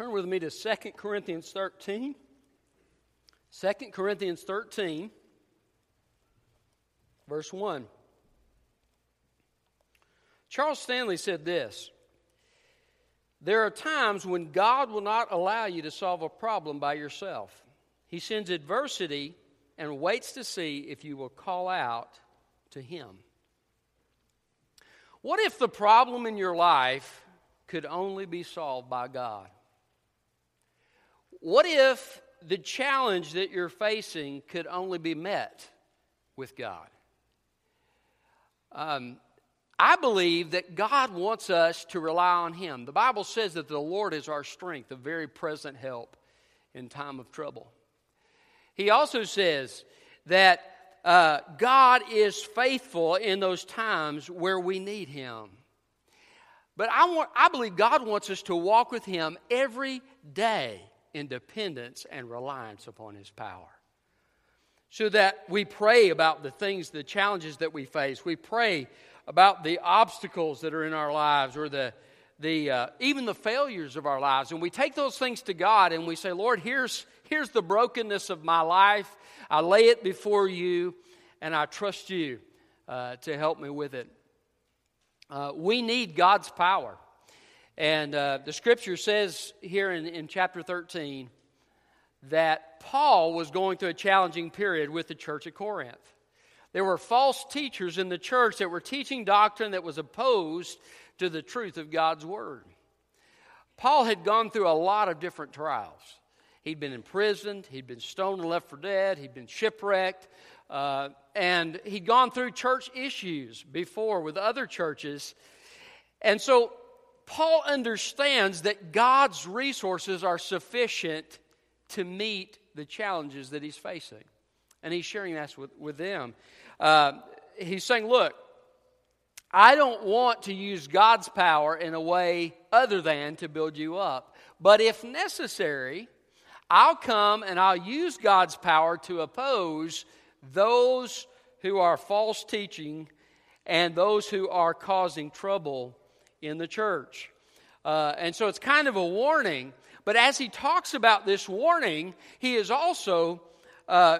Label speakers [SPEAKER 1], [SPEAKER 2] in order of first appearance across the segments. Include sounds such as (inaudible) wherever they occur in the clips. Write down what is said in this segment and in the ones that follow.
[SPEAKER 1] Turn with me to 2 Corinthians 13. 2 Corinthians 13, verse 1. Charles Stanley said this There are times when God will not allow you to solve a problem by yourself. He sends adversity and waits to see if you will call out to Him. What if the problem in your life could only be solved by God? What if the challenge that you're facing could only be met with God? Um, I believe that God wants us to rely on Him. The Bible says that the Lord is our strength, a very present help in time of trouble. He also says that uh, God is faithful in those times where we need Him. But I, want, I believe God wants us to walk with Him every day in dependence and reliance upon His power. So that we pray about the things, the challenges that we face. We pray about the obstacles that are in our lives or the, the, uh, even the failures of our lives. And we take those things to God and we say, Lord, here's, here's the brokenness of my life. I lay it before you and I trust you uh, to help me with it. Uh, we need God's power. And uh, the scripture says here in, in chapter 13 that Paul was going through a challenging period with the church at Corinth. There were false teachers in the church that were teaching doctrine that was opposed to the truth of God's word. Paul had gone through a lot of different trials. He'd been imprisoned, he'd been stoned and left for dead, he'd been shipwrecked, uh, and he'd gone through church issues before with other churches. And so Paul understands that God's resources are sufficient to meet the challenges that he's facing. And he's sharing that with, with them. Uh, he's saying, Look, I don't want to use God's power in a way other than to build you up. But if necessary, I'll come and I'll use God's power to oppose those who are false teaching and those who are causing trouble in the church. Uh, and so it's kind of a warning. But as he talks about this warning, he is also uh,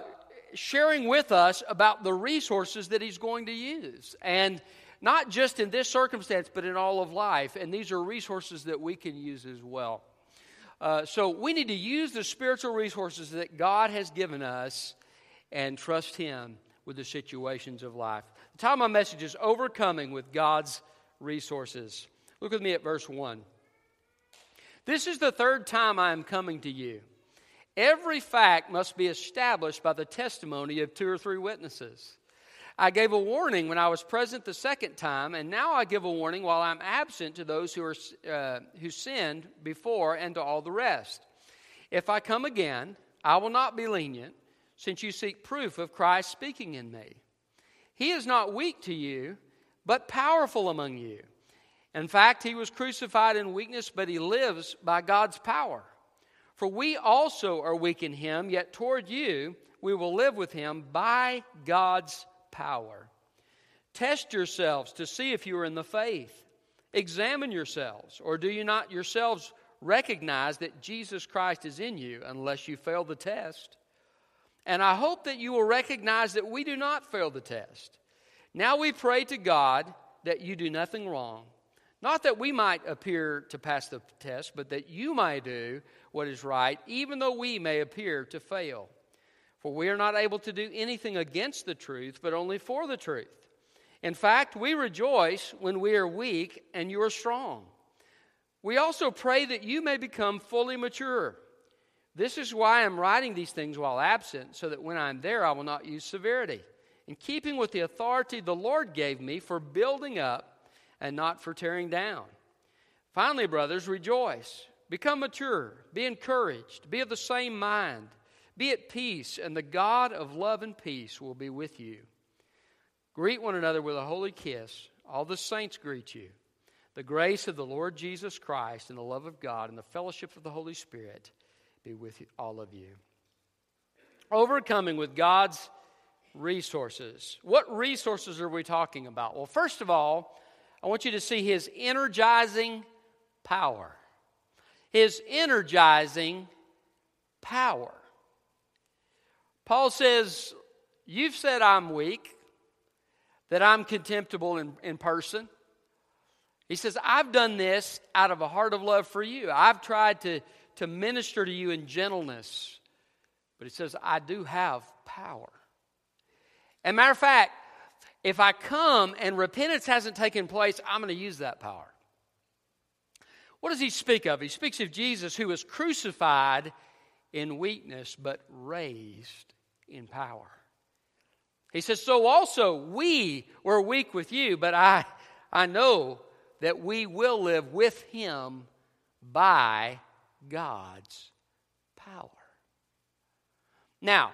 [SPEAKER 1] sharing with us about the resources that he's going to use. And not just in this circumstance, but in all of life. And these are resources that we can use as well. Uh, so we need to use the spiritual resources that God has given us and trust Him with the situations of life. The title of my message is Overcoming with God's Resources. Look with me at verse 1. This is the third time I am coming to you. Every fact must be established by the testimony of two or three witnesses. I gave a warning when I was present the second time, and now I give a warning while I'm absent to those who, are, uh, who sinned before and to all the rest. If I come again, I will not be lenient, since you seek proof of Christ speaking in me. He is not weak to you, but powerful among you. In fact, he was crucified in weakness, but he lives by God's power. For we also are weak in him, yet toward you we will live with him by God's power. Test yourselves to see if you are in the faith. Examine yourselves, or do you not yourselves recognize that Jesus Christ is in you unless you fail the test? And I hope that you will recognize that we do not fail the test. Now we pray to God that you do nothing wrong not that we might appear to pass the test, but that you might do what is right, even though we may appear to fail. For we are not able to do anything against the truth, but only for the truth. In fact, we rejoice when we are weak and you are strong. We also pray that you may become fully mature. This is why I'm writing these things while absent, so that when I'm there, I will not use severity. In keeping with the authority the Lord gave me for building up, and not for tearing down. Finally, brothers, rejoice. Become mature. Be encouraged. Be of the same mind. Be at peace, and the God of love and peace will be with you. Greet one another with a holy kiss. All the saints greet you. The grace of the Lord Jesus Christ and the love of God and the fellowship of the Holy Spirit be with all of you. Overcoming with God's resources. What resources are we talking about? Well, first of all, I want you to see his energizing power. his energizing power. Paul says, You've said I'm weak, that I'm contemptible in, in person. He says, I've done this out of a heart of love for you. I've tried to, to minister to you in gentleness. But he says, I do have power. And matter of fact, if I come and repentance hasn't taken place, I'm going to use that power. What does he speak of? He speaks of Jesus who was crucified in weakness but raised in power. He says, So also we were weak with you, but I, I know that we will live with him by God's power. Now,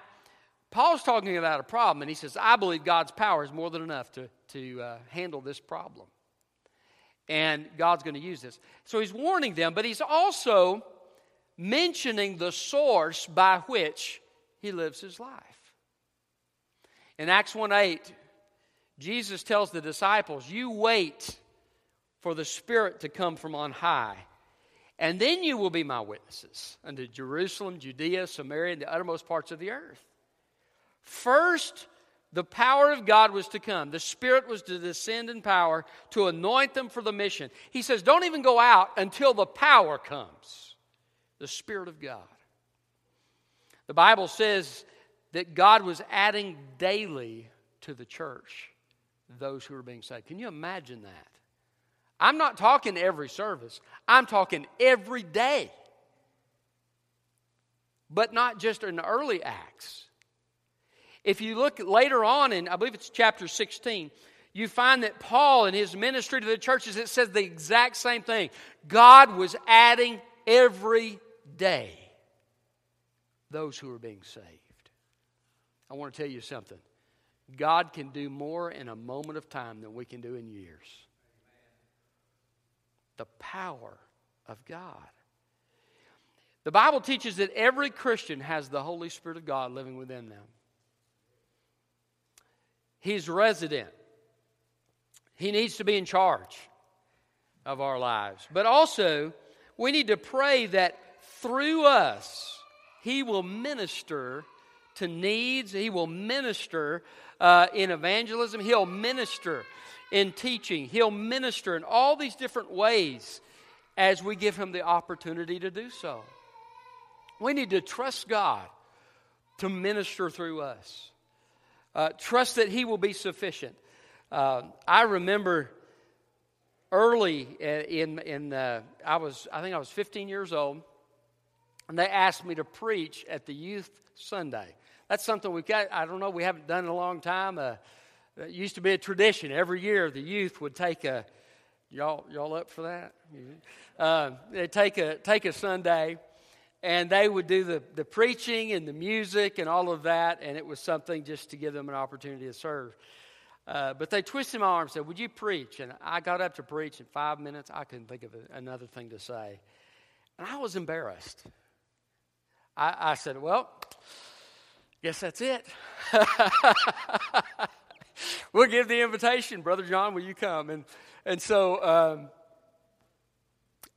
[SPEAKER 1] Paul's talking about a problem, and he says, I believe God's power is more than enough to, to uh, handle this problem. And God's going to use this. So he's warning them, but he's also mentioning the source by which he lives his life. In Acts 1 8, Jesus tells the disciples, You wait for the Spirit to come from on high. And then you will be my witnesses unto Jerusalem, Judea, Samaria, and the uttermost parts of the earth. First, the power of God was to come. The Spirit was to descend in power to anoint them for the mission. He says, Don't even go out until the power comes the Spirit of God. The Bible says that God was adding daily to the church those who are being saved. Can you imagine that? I'm not talking every service, I'm talking every day. But not just in the early acts. If you look later on in, I believe it's chapter 16, you find that Paul in his ministry to the churches, it says the exact same thing. God was adding every day those who are being saved. I want to tell you something. God can do more in a moment of time than we can do in years the power of God. The Bible teaches that every Christian has the Holy Spirit of God living within them. He's resident. He needs to be in charge of our lives. But also, we need to pray that through us, He will minister to needs, He will minister uh, in evangelism, He'll minister in teaching. He'll minister in all these different ways as we give him the opportunity to do so. We need to trust God to minister through us. Uh, trust that He will be sufficient. Uh, I remember early in in uh, I was I think I was 15 years old, and they asked me to preach at the youth Sunday. That's something we've got. I don't know. We haven't done in a long time. Uh, it used to be a tradition. Every year, the youth would take a y'all y'all up for that? Uh, they take a take a Sunday, and they would do the the preaching and the music and all of that, and it was something just to give them an opportunity to serve. Uh, but they twisted my arm and said, Would you preach? And I got up to preach in five minutes. I couldn't think of another thing to say. And I was embarrassed. I, I said, Well, guess that's it. (laughs) we'll give the invitation. Brother John, will you come? And, and so um,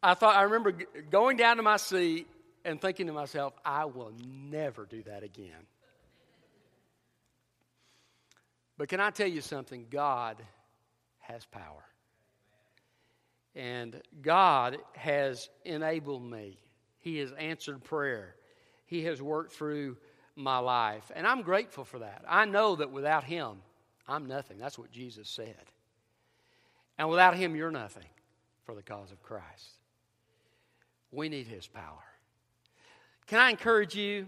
[SPEAKER 1] I thought, I remember going down to my seat and thinking to myself, I will never do that again. But can I tell you something? God has power. And God has enabled me. He has answered prayer. He has worked through my life. And I'm grateful for that. I know that without Him, I'm nothing. That's what Jesus said. And without Him, you're nothing for the cause of Christ. We need His power. Can I encourage you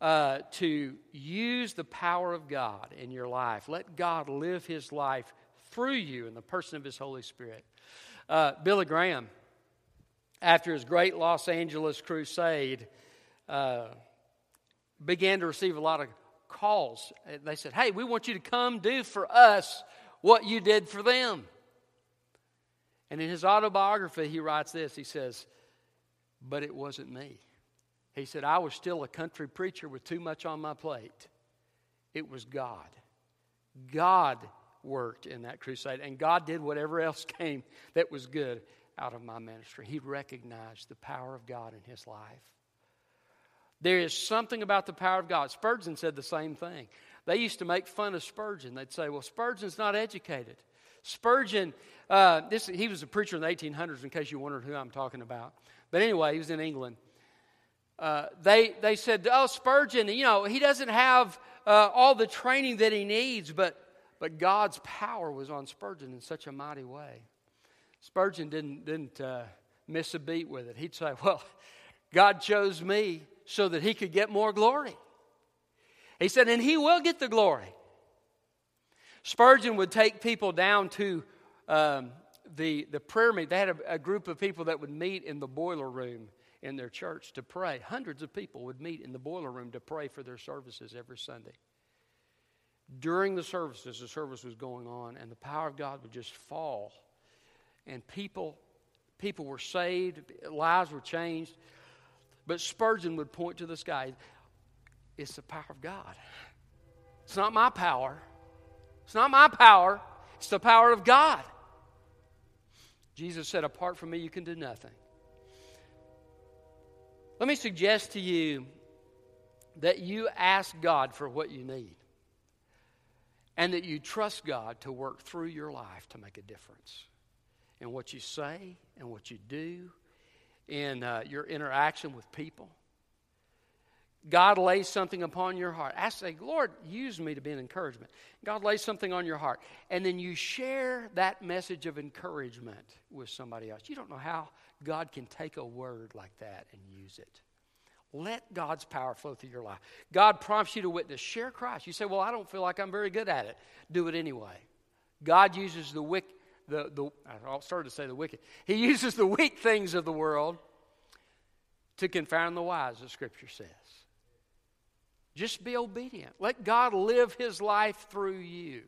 [SPEAKER 1] uh, to use the power of God in your life? Let God live His life through you in the person of His Holy Spirit. Uh, Billy Graham, after his great Los Angeles crusade, uh, began to receive a lot of calls. They said, Hey, we want you to come do for us what you did for them. And in his autobiography, he writes this He says, But it wasn't me. He said, I was still a country preacher with too much on my plate. It was God. God worked in that crusade, and God did whatever else (laughs) came that was good out of my ministry. He recognized the power of God in his life. There is something about the power of God. Spurgeon said the same thing. They used to make fun of Spurgeon. They'd say, well, Spurgeon's not educated. Spurgeon, uh, this, he was a preacher in the 1800s, in case you wondered who I'm talking about. But anyway, he was in England. Uh, they, they said, oh, Spurgeon, you know, he doesn't have uh, all the training that he needs, but, but God's power was on Spurgeon in such a mighty way. Spurgeon didn't, didn't uh, miss a beat with it. He'd say, (laughs) well, God chose me so that he could get more glory. He said, and he will get the glory. Spurgeon would take people down to um, the, the prayer meeting. They had a, a group of people that would meet in the boiler room in their church to pray. Hundreds of people would meet in the boiler room to pray for their services every Sunday. During the services, the service was going on, and the power of God would just fall. And people, people were saved, lives were changed. But Spurgeon would point to the sky. It's the power of God. It's not my power. It's not my power. It's the power of God. Jesus said, Apart from me, you can do nothing. Let me suggest to you that you ask God for what you need and that you trust God to work through your life to make a difference in what you say and what you do, in uh, your interaction with people. God lays something upon your heart. I say, Lord, use me to be an encouragement. God lays something on your heart. And then you share that message of encouragement with somebody else. You don't know how God can take a word like that and use it. Let God's power flow through your life. God prompts you to witness. Share Christ. You say, Well, I don't feel like I'm very good at it. Do it anyway. God uses the wicked, the, the I started to say the wicked. He uses the weak things of the world to confound the wise, the scripture says. Just be obedient. Let God live his life through you.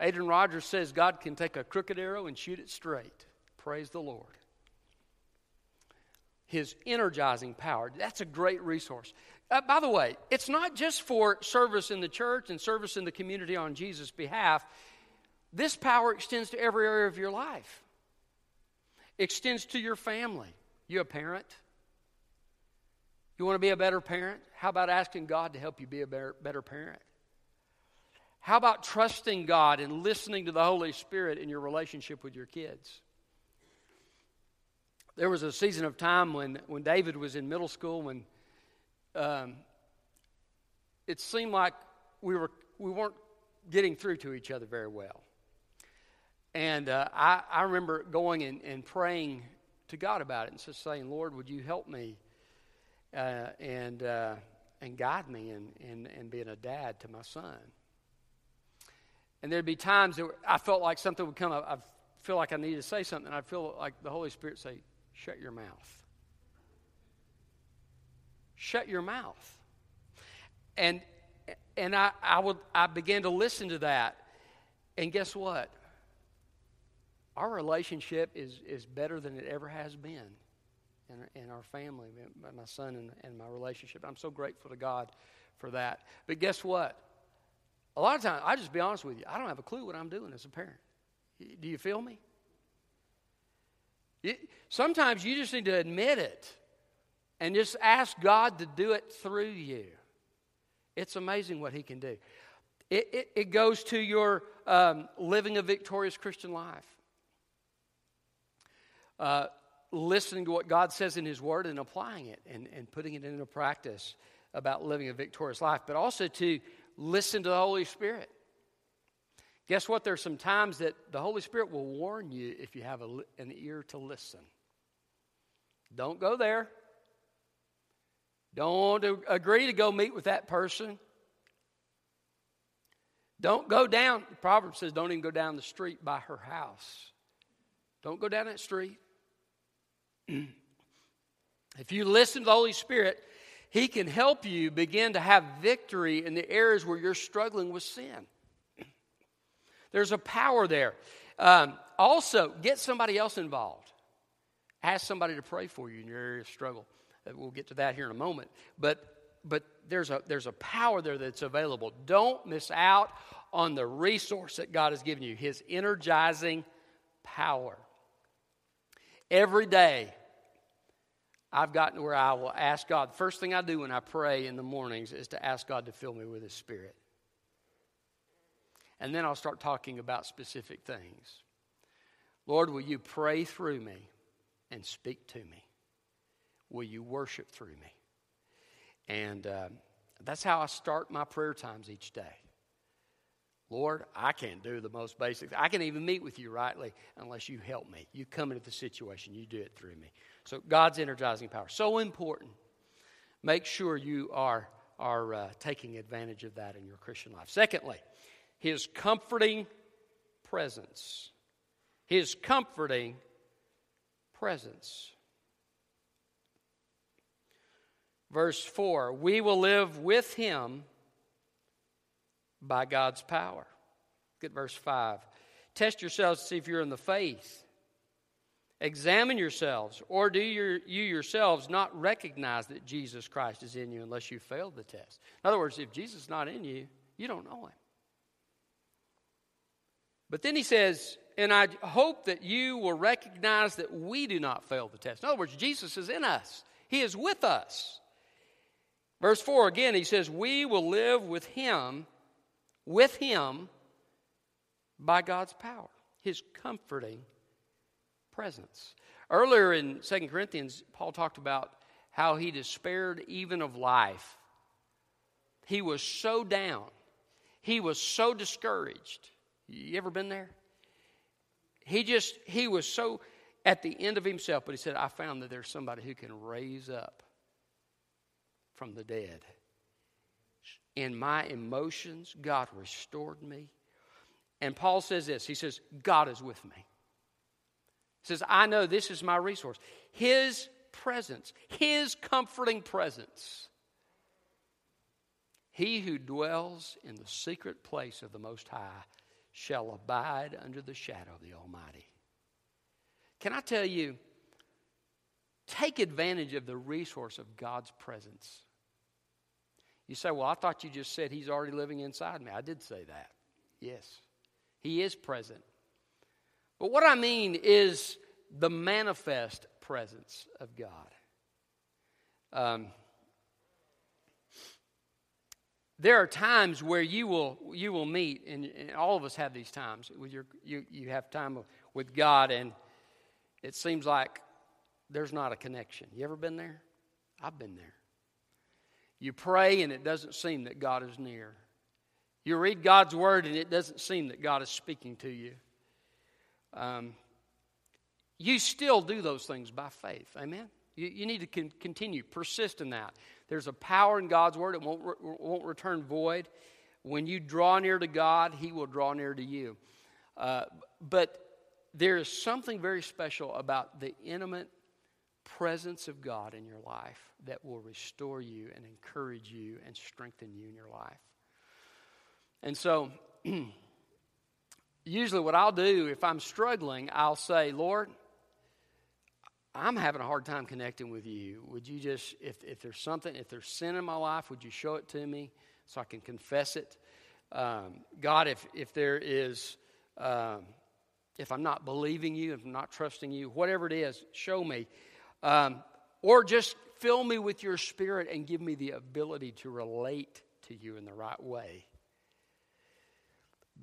[SPEAKER 1] Adrian Rogers says God can take a crooked arrow and shoot it straight. Praise the Lord his energizing power. That's a great resource. Uh, by the way, it's not just for service in the church and service in the community on Jesus' behalf. This power extends to every area of your life. extends to your family. You a parent? You want to be a better parent? How about asking God to help you be a better, better parent? How about trusting God and listening to the Holy Spirit in your relationship with your kids? There was a season of time when, when David was in middle school when um, it seemed like we, were, we weren't getting through to each other very well. And uh, I, I remember going and, and praying to God about it and just saying, Lord, would you help me uh, and, uh, and guide me in, in, in being a dad to my son? And there'd be times that I felt like something would come up. I feel like I needed to say something. I'd feel like the Holy Spirit say, Shut your mouth. Shut your mouth. And and I, I would I began to listen to that. And guess what? Our relationship is, is better than it ever has been in, in our family, my son and, and my relationship. I'm so grateful to God for that. But guess what? A lot of times, I just be honest with you, I don't have a clue what I'm doing as a parent. Do you feel me? Sometimes you just need to admit it and just ask God to do it through you. It's amazing what He can do. It, it, it goes to your um, living a victorious Christian life. Uh, listening to what God says in His Word and applying it and, and putting it into practice about living a victorious life, but also to listen to the Holy Spirit. Guess what? There's some times that the Holy Spirit will warn you if you have a, an ear to listen. Don't go there. Don't agree to go meet with that person. Don't go down. The proverb says, don't even go down the street by her house. Don't go down that street. (clears throat) if you listen to the Holy Spirit, He can help you begin to have victory in the areas where you're struggling with sin. There's a power there. Um, also, get somebody else involved. Ask somebody to pray for you in your area of struggle. Uh, we'll get to that here in a moment. But, but there's, a, there's a power there that's available. Don't miss out on the resource that God has given you, His energizing power. Every day, I've gotten to where I will ask God. The first thing I do when I pray in the mornings is to ask God to fill me with His Spirit. And then I'll start talking about specific things. Lord, will you pray through me and speak to me? Will you worship through me? And uh, that's how I start my prayer times each day. Lord, I can't do the most basic. I can even meet with you rightly unless you help me. You come into the situation, you do it through me. So God's energizing power so important. Make sure you are are uh, taking advantage of that in your Christian life. Secondly, His comforting presence. His comforting presence. Verse 4 We will live with him by God's power. Look at verse 5. Test yourselves to see if you're in the faith. Examine yourselves, or do you yourselves not recognize that Jesus Christ is in you unless you failed the test? In other words, if Jesus is not in you, you don't know him. But then he says, and I hope that you will recognize that we do not fail the test. In other words, Jesus is in us, he is with us. Verse 4 again, he says, We will live with him, with him by God's power, his comforting presence. Earlier in 2 Corinthians, Paul talked about how he despaired even of life. He was so down, he was so discouraged. You ever been there? He just, he was so at the end of himself, but he said, I found that there's somebody who can raise up from the dead. In my emotions, God restored me. And Paul says this He says, God is with me. He says, I know this is my resource. His presence, His comforting presence. He who dwells in the secret place of the Most High shall abide under the shadow of the Almighty. Can I tell you, take advantage of the resource of God's presence. You say, Well, I thought you just said He's already living inside me. I did say that. Yes, He is present. But what I mean is the manifest presence of God. Um, there are times where you will you will meet, and, and, all of us have these times. With your, you you have time with God, and it seems like there's not a connection. You ever been there? I've been there. You pray and it doesn't seem that God is near. You read God's word and it doesn't seem that God is speaking to you. Um, you still do those things by faith. Amen? You, you need to con- continue, persist in that. There's a power in God's word, it won't, re- won't return void. When you draw near to God, He will draw near to you. Uh, but there is something very special about the intimate presence of God in your life that will restore you and encourage you and strengthen you in your life. And so, (clears throat) usually, what I'll do if I'm struggling, I'll say, Lord, I'm having a hard time connecting with you. Would you just, if, if there's something, if there's sin in my life, would you show it to me so I can confess it? Um, God, if, if there is, um, if I'm not believing you, if I'm not trusting you, whatever it is, show me. Um, or just fill me with your spirit and give me the ability to relate to you in the right way.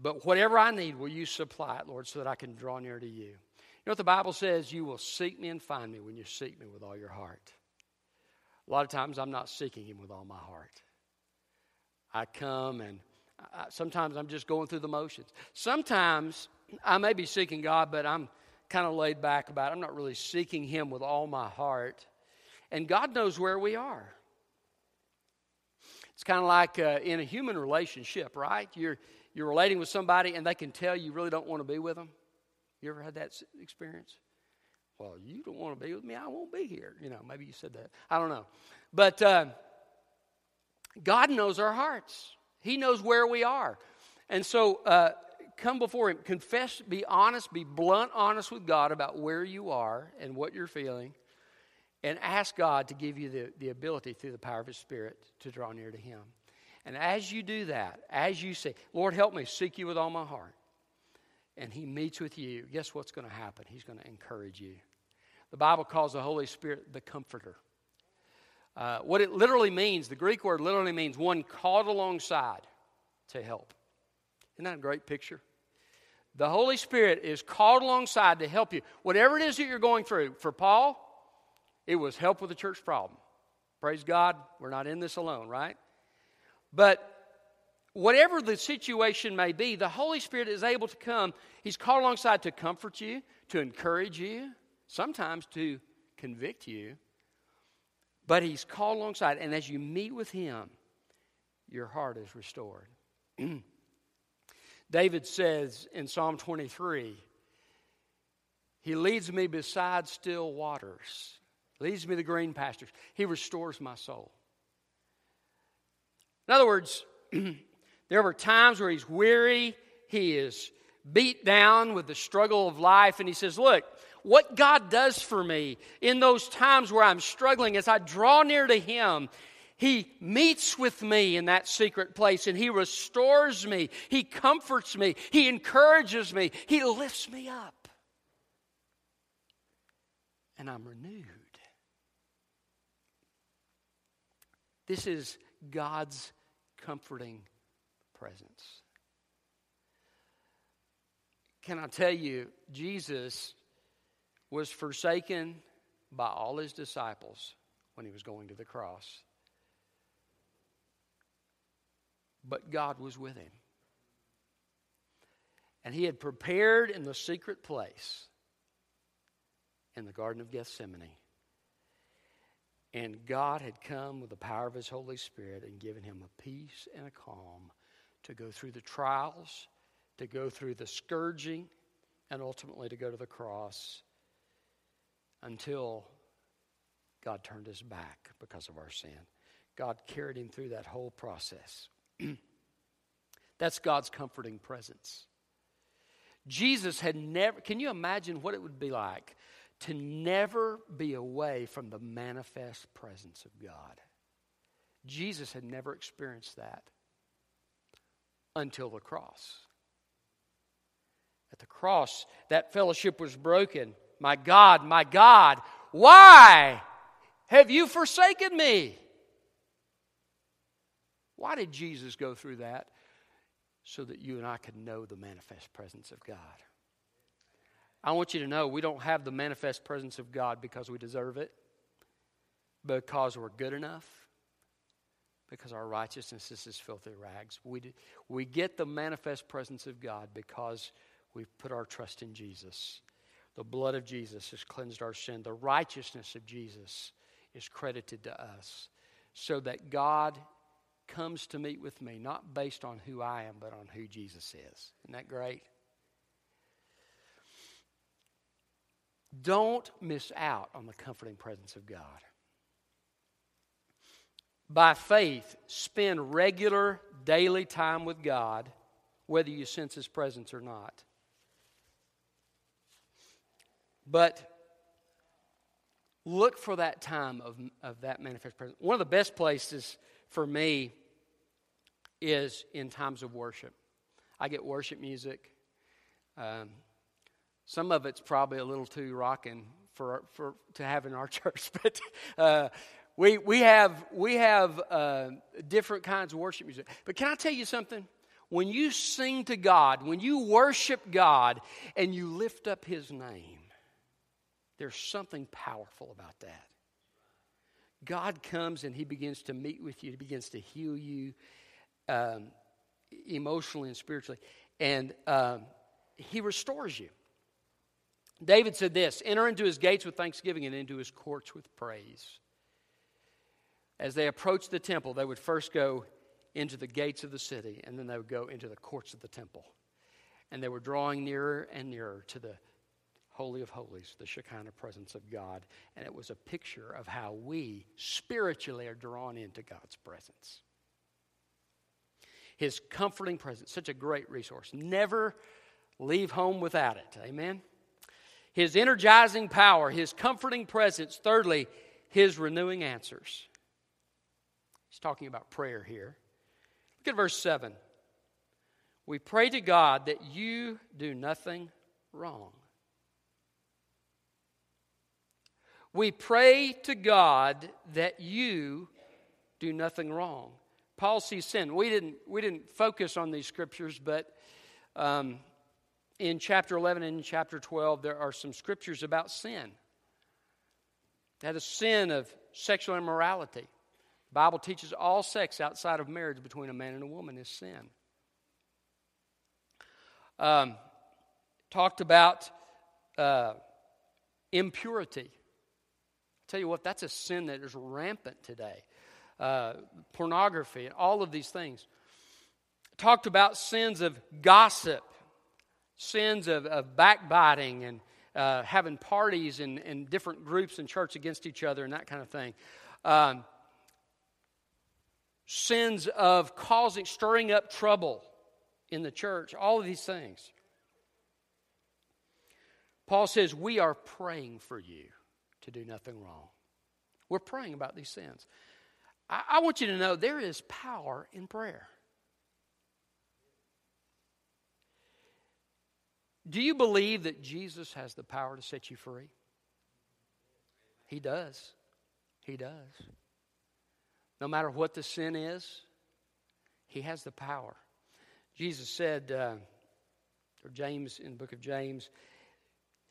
[SPEAKER 1] But whatever I need, will you supply it, Lord, so that I can draw near to you? You know what the Bible says? You will seek me and find me when you seek me with all your heart. A lot of times I'm not seeking Him with all my heart. I come and I, sometimes I'm just going through the motions. Sometimes I may be seeking God, but I'm kind of laid back about it. I'm not really seeking Him with all my heart. And God knows where we are. It's kind of like uh, in a human relationship, right? You're, you're relating with somebody and they can tell you really don't want to be with them. You ever had that experience? Well, you don't want to be with me, I won't be here. You know, maybe you said that. I don't know. But uh, God knows our hearts, He knows where we are. And so uh, come before Him, confess, be honest, be blunt honest with God about where you are and what you're feeling, and ask God to give you the, the ability through the power of His Spirit to draw near to Him. And as you do that, as you say, Lord, help me seek you with all my heart, and He meets with you, guess what's going to happen? He's going to encourage you. The Bible calls the Holy Spirit the Comforter. Uh, what it literally means, the Greek word literally means one called alongside to help. Isn't that a great picture? The Holy Spirit is called alongside to help you. Whatever it is that you're going through, for Paul, it was help with the church problem. Praise God, we're not in this alone, right? But whatever the situation may be, the Holy Spirit is able to come. He's called alongside to comfort you, to encourage you, sometimes to convict you. But He's called alongside, and as you meet with Him, your heart is restored. (clears throat) David says in Psalm 23, He leads me beside still waters, leads me to green pastures. He restores my soul. In other words, (clears throat) there were times where he's weary, he is beat down with the struggle of life, and he says, Look, what God does for me in those times where I'm struggling, as I draw near to Him, He meets with me in that secret place and He restores me. He comforts me. He encourages me. He lifts me up. And I'm renewed. This is God's comforting presence. Can I tell you, Jesus was forsaken by all his disciples when he was going to the cross. But God was with him. And he had prepared in the secret place in the Garden of Gethsemane. And God had come with the power of his Holy Spirit and given him a peace and a calm to go through the trials, to go through the scourging, and ultimately to go to the cross until God turned his back because of our sin. God carried him through that whole process. (clears throat) That's God's comforting presence. Jesus had never, can you imagine what it would be like to never be away from the manifest presence of God? Jesus had never experienced that until the cross. At the cross, that fellowship was broken. My God, my God, why have you forsaken me? Why did Jesus go through that? So that you and I could know the manifest presence of God. I want you to know we don't have the manifest presence of God because we deserve it, because we're good enough, because our righteousness is as filthy rags. We, we get the manifest presence of God because we've put our trust in Jesus. The blood of Jesus has cleansed our sin. The righteousness of Jesus is credited to us so that God comes to meet with me, not based on who I am, but on who Jesus is. Isn't that great? Don't miss out on the comforting presence of God. By faith, spend regular daily time with God, whether you sense His presence or not. But look for that time of, of that manifest presence. One of the best places for me is in times of worship. I get worship music. Um, some of it's probably a little too rocking for, for to have in our (laughs) church, but uh, we we have we have uh, different kinds of worship music. But can I tell you something? When you sing to God, when you worship God, and you lift up His name, there's something powerful about that. God comes and He begins to meet with you, He begins to heal you um, emotionally and spiritually, and um, He restores you. David said this enter into His gates with thanksgiving and into His courts with praise. As they approached the temple, they would first go into the gates of the city, and then they would go into the courts of the temple. And they were drawing nearer and nearer to the Holy of Holies, the Shekinah presence of God. And it was a picture of how we spiritually are drawn into God's presence. His comforting presence, such a great resource. Never leave home without it. Amen. His energizing power, his comforting presence. Thirdly, his renewing answers. He's talking about prayer here. Look at verse 7. We pray to God that you do nothing wrong. We pray to God that you do nothing wrong. Paul sees sin. We didn't, we didn't focus on these scriptures, but um, in chapter 11 and chapter 12, there are some scriptures about sin. That is sin of sexual immorality. Bible teaches all sex outside of marriage between a man and a woman is sin. Um, talked about uh, impurity. I tell you what, that's a sin that is rampant today. Uh, pornography and all of these things. Talked about sins of gossip, sins of, of backbiting, and uh, having parties and, and different groups in church against each other and that kind of thing. Um, sins of causing, stirring up trouble in the church, all of these things. Paul says, We are praying for you to do nothing wrong. We're praying about these sins. I, I want you to know there is power in prayer. Do you believe that Jesus has the power to set you free? He does. He does. No matter what the sin is, He has the power. Jesus said, uh, or James in the book of James,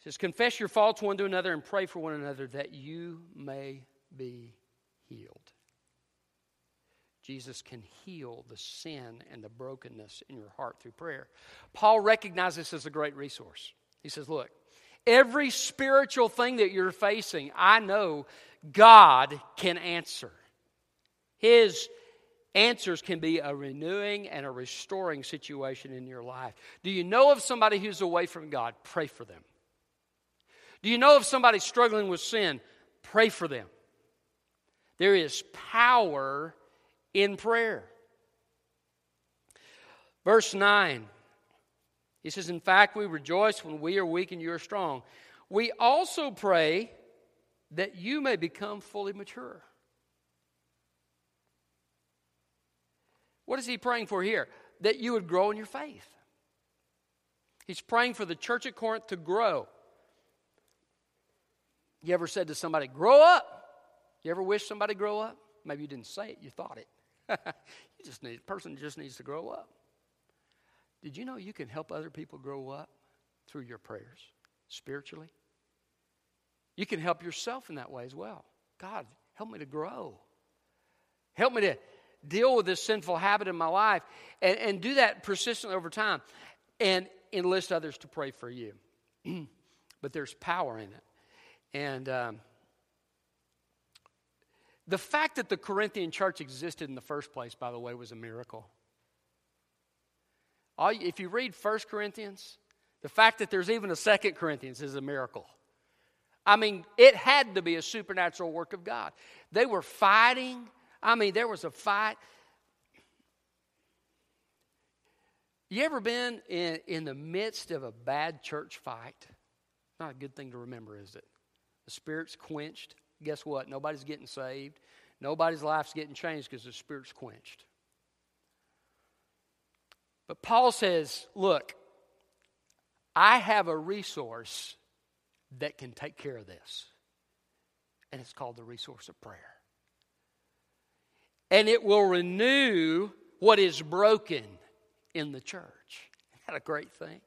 [SPEAKER 1] says, Confess your faults one to another and pray for one another that you may be healed. Jesus can heal the sin and the brokenness in your heart through prayer. Paul recognizes this as a great resource. He says, Look, every spiritual thing that you're facing, I know God can answer. His answers can be a renewing and a restoring situation in your life. Do you know of somebody who's away from God? Pray for them. Do you know of somebody struggling with sin? Pray for them. There is power in prayer. Verse 9, he says, In fact, we rejoice when we are weak and you are strong. We also pray that you may become fully mature. What is he praying for here? That you would grow in your faith. He's praying for the church at Corinth to grow. You ever said to somebody, grow up? You ever wish somebody grow up? Maybe you didn't say it, you thought it. (laughs) you just need, a person just needs to grow up. Did you know you can help other people grow up through your prayers spiritually? You can help yourself in that way as well. God, help me to grow. Help me to deal with this sinful habit in my life and, and do that persistently over time and enlist others to pray for you. (clears throat) but there's power in it. And um, the fact that the Corinthian church existed in the first place, by the way, was a miracle. All, if you read 1 Corinthians, the fact that there's even a 2 Corinthians is a miracle. I mean, it had to be a supernatural work of God. They were fighting. I mean, there was a fight. You ever been in, in the midst of a bad church fight? Not a good thing to remember, is it? The spirit's quenched. Guess what? Nobody's getting saved. Nobody's life's getting changed because the spirit's quenched. But Paul says, look, I have a resource that can take care of this. And it's called the resource of prayer. And it will renew what is broken in the church. Isn't that a great thing?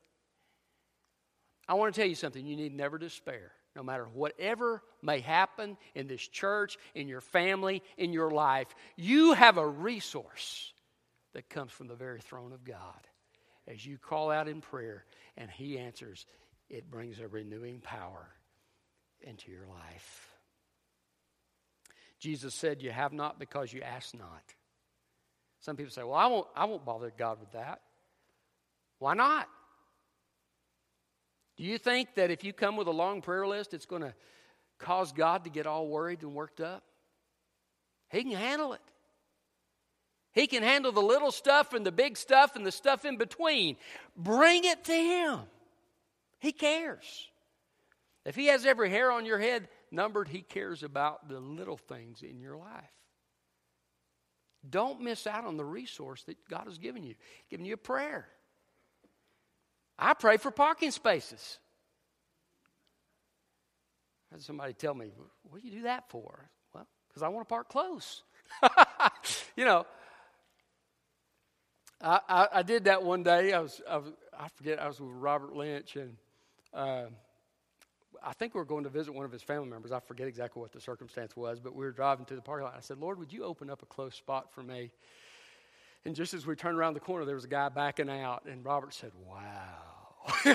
[SPEAKER 1] I want to tell you something you need never despair no matter whatever may happen in this church, in your family, in your life, you have a resource that comes from the very throne of God. As you call out in prayer and He answers, it brings a renewing power into your life. Jesus said, You have not because you ask not. Some people say, Well, I won't, I won't bother God with that. Why not? Do you think that if you come with a long prayer list, it's going to cause God to get all worried and worked up? He can handle it. He can handle the little stuff and the big stuff and the stuff in between. Bring it to Him. He cares. If He has every hair on your head numbered, He cares about the little things in your life. Don't miss out on the resource that God has given you, given you a prayer. I pray for parking spaces. I had somebody tell me, What do you do that for? Well, because I want to park close. (laughs) you know, I, I, I, did that one day. I was, I was, I forget, I was with Robert Lynch, and uh, I think we were going to visit one of his family members. I forget exactly what the circumstance was, but we were driving to the parking lot. I said, Lord, would you open up a close spot for me? And just as we turned around the corner, there was a guy backing out, and Robert said, Wow. (laughs)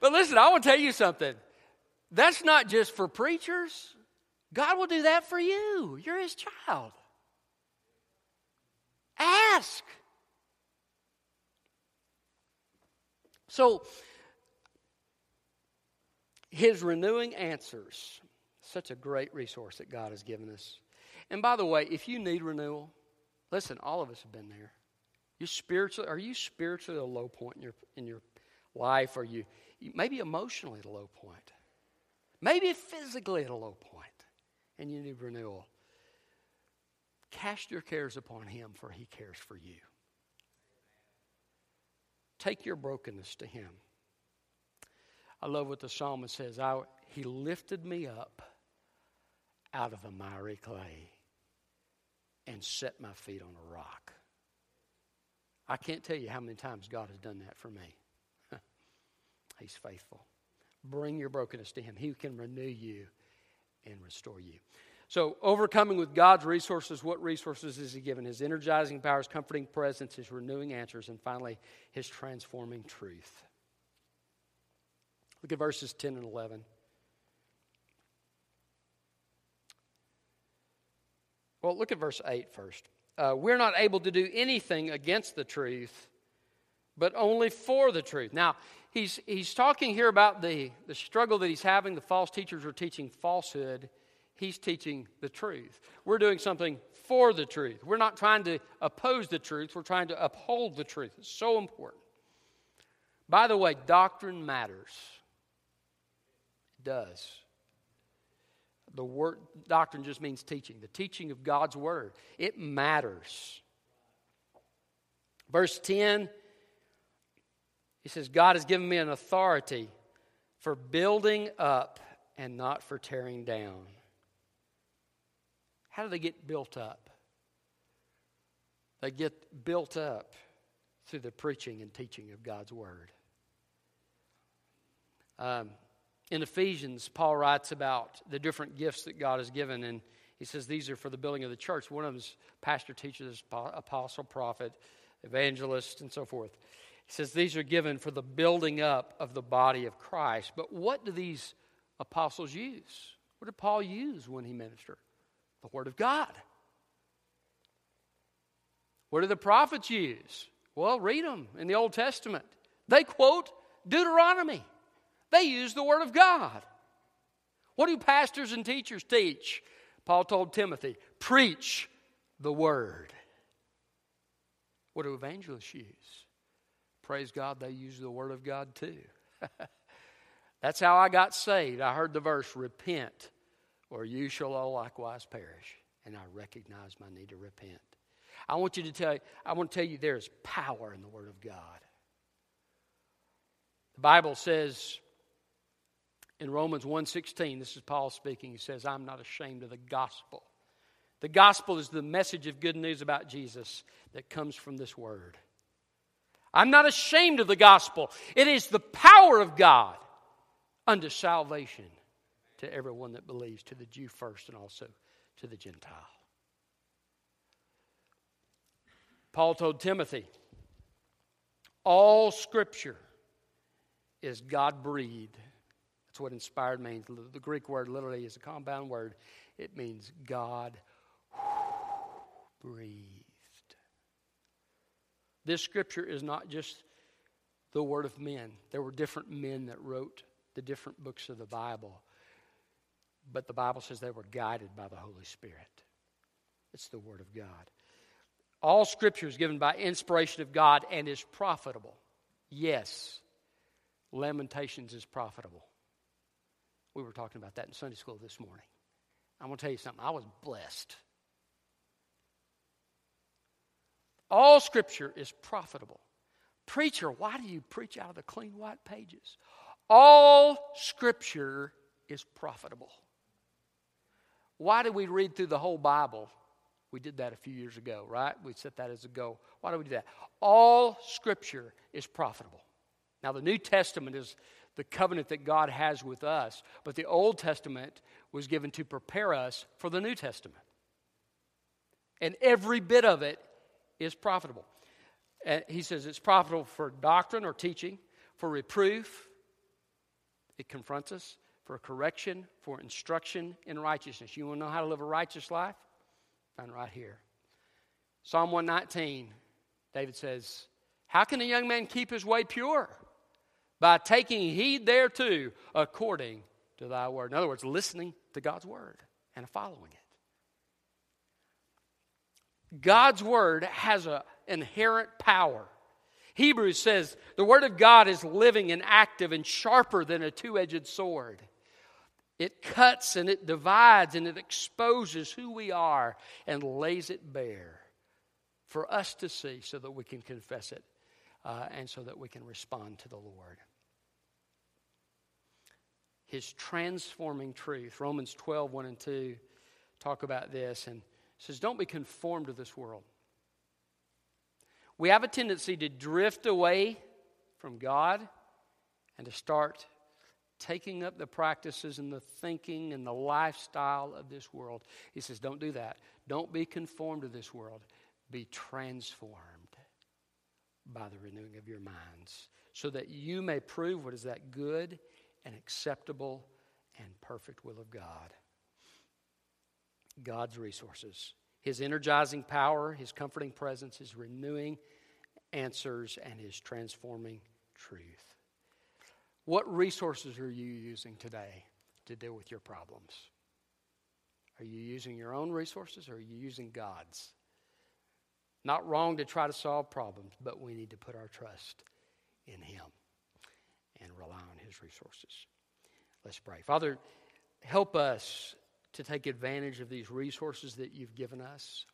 [SPEAKER 1] but listen, I want to tell you something. That's not just for preachers. God will do that for you. You're his child. Ask. So, his renewing answers, such a great resource that God has given us. And by the way, if you need renewal, listen, all of us have been there. You spiritually, are you spiritually at a low point in your in your life? Are you maybe emotionally at a low point? Maybe physically at a low point, and you need renewal. Cast your cares upon him, for he cares for you. Take your brokenness to him. I love what the psalmist says I, He lifted me up out of the miry clay and set my feet on a rock. I can't tell you how many times God has done that for me. (laughs) He's faithful. Bring your brokenness to Him. He can renew you and restore you. So, overcoming with God's resources, what resources is He given? His energizing powers, comforting presence, His renewing answers, and finally, His transforming truth. Look at verses 10 and 11. Well, look at verse 8 first. Uh, we're not able to do anything against the truth, but only for the truth. Now, he's, he's talking here about the, the struggle that he's having. The false teachers are teaching falsehood, he's teaching the truth. We're doing something for the truth. We're not trying to oppose the truth, we're trying to uphold the truth. It's so important. By the way, doctrine matters does. The word doctrine just means teaching, the teaching of God's word. It matters. Verse 10, he says, God has given me an authority for building up and not for tearing down. How do they get built up? They get built up through the preaching and teaching of God's word. Um, in Ephesians, Paul writes about the different gifts that God has given, and he says these are for the building of the church. One of them is pastor, teacher, apostle, prophet, evangelist, and so forth. He says these are given for the building up of the body of Christ. But what do these apostles use? What did Paul use when he ministered? The Word of God. What do the prophets use? Well, read them in the Old Testament. They quote Deuteronomy. They use the Word of God. What do pastors and teachers teach? Paul told Timothy, preach the Word. What do evangelists use? Praise God, they use the Word of God too. (laughs) That's how I got saved. I heard the verse, repent, or you shall all likewise perish. And I recognized my need to repent. I want you to tell you, I want to tell you there is power in the Word of God. The Bible says in Romans 1:16, this is Paul speaking. He says, "I'm not ashamed of the gospel." The gospel is the message of good news about Jesus that comes from this word. I'm not ashamed of the gospel. It is the power of God unto salvation to everyone that believes, to the Jew first and also to the Gentile. Paul told Timothy, all scripture is God breathed that's what inspired means. The Greek word literally is a compound word, it means God breathed. This scripture is not just the word of men, there were different men that wrote the different books of the Bible. But the Bible says they were guided by the Holy Spirit. It's the Word of God. All Scripture is given by inspiration of God and is profitable. Yes, Lamentations is profitable. We were talking about that in Sunday school this morning. I'm going to tell you something. I was blessed. All scripture is profitable. Preacher, why do you preach out of the clean white pages? All Scripture is profitable. Why do we read through the whole Bible? We did that a few years ago, right? We set that as a goal. Why do we do that? All Scripture is profitable. Now, the New Testament is the covenant that God has with us, but the Old Testament was given to prepare us for the New Testament. And every bit of it is profitable. And he says it's profitable for doctrine or teaching, for reproof, it confronts us, for correction, for instruction in righteousness. You want to know how to live a righteous life? Find right here. Psalm 119, David says, How can a young man keep his way pure? By taking heed thereto according to thy word. In other words, listening to God's word and following it. God's word has an inherent power. Hebrews says the word of God is living and active and sharper than a two edged sword. It cuts and it divides and it exposes who we are and lays it bare for us to see so that we can confess it uh, and so that we can respond to the Lord. His transforming truth, Romans 12, 1 and 2, talk about this and says, Don't be conformed to this world. We have a tendency to drift away from God and to start taking up the practices and the thinking and the lifestyle of this world. He says, Don't do that. Don't be conformed to this world. Be transformed by the renewing of your minds, so that you may prove what is that good and acceptable and perfect will of God. God's resources, His energizing power, His comforting presence, His renewing answers, and His transforming truth. What resources are you using today to deal with your problems? Are you using your own resources or are you using God's? Not wrong to try to solve problems, but we need to put our trust in Him and rely on His resources. Let's pray. Father, help us to take advantage of these resources that you've given us.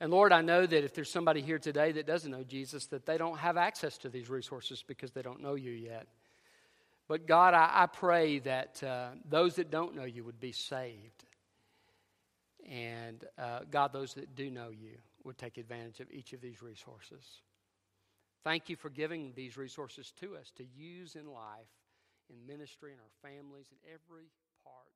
[SPEAKER 1] And Lord, I know that if there's somebody here today that doesn't know Jesus, that they don't have access to these resources because they don't know you yet. But God, I, I pray that uh, those that don't know you would be saved. And uh, God, those that do know you would take advantage of each of these resources. Thank you for giving these resources to us to use in life, in ministry, in our families, in every part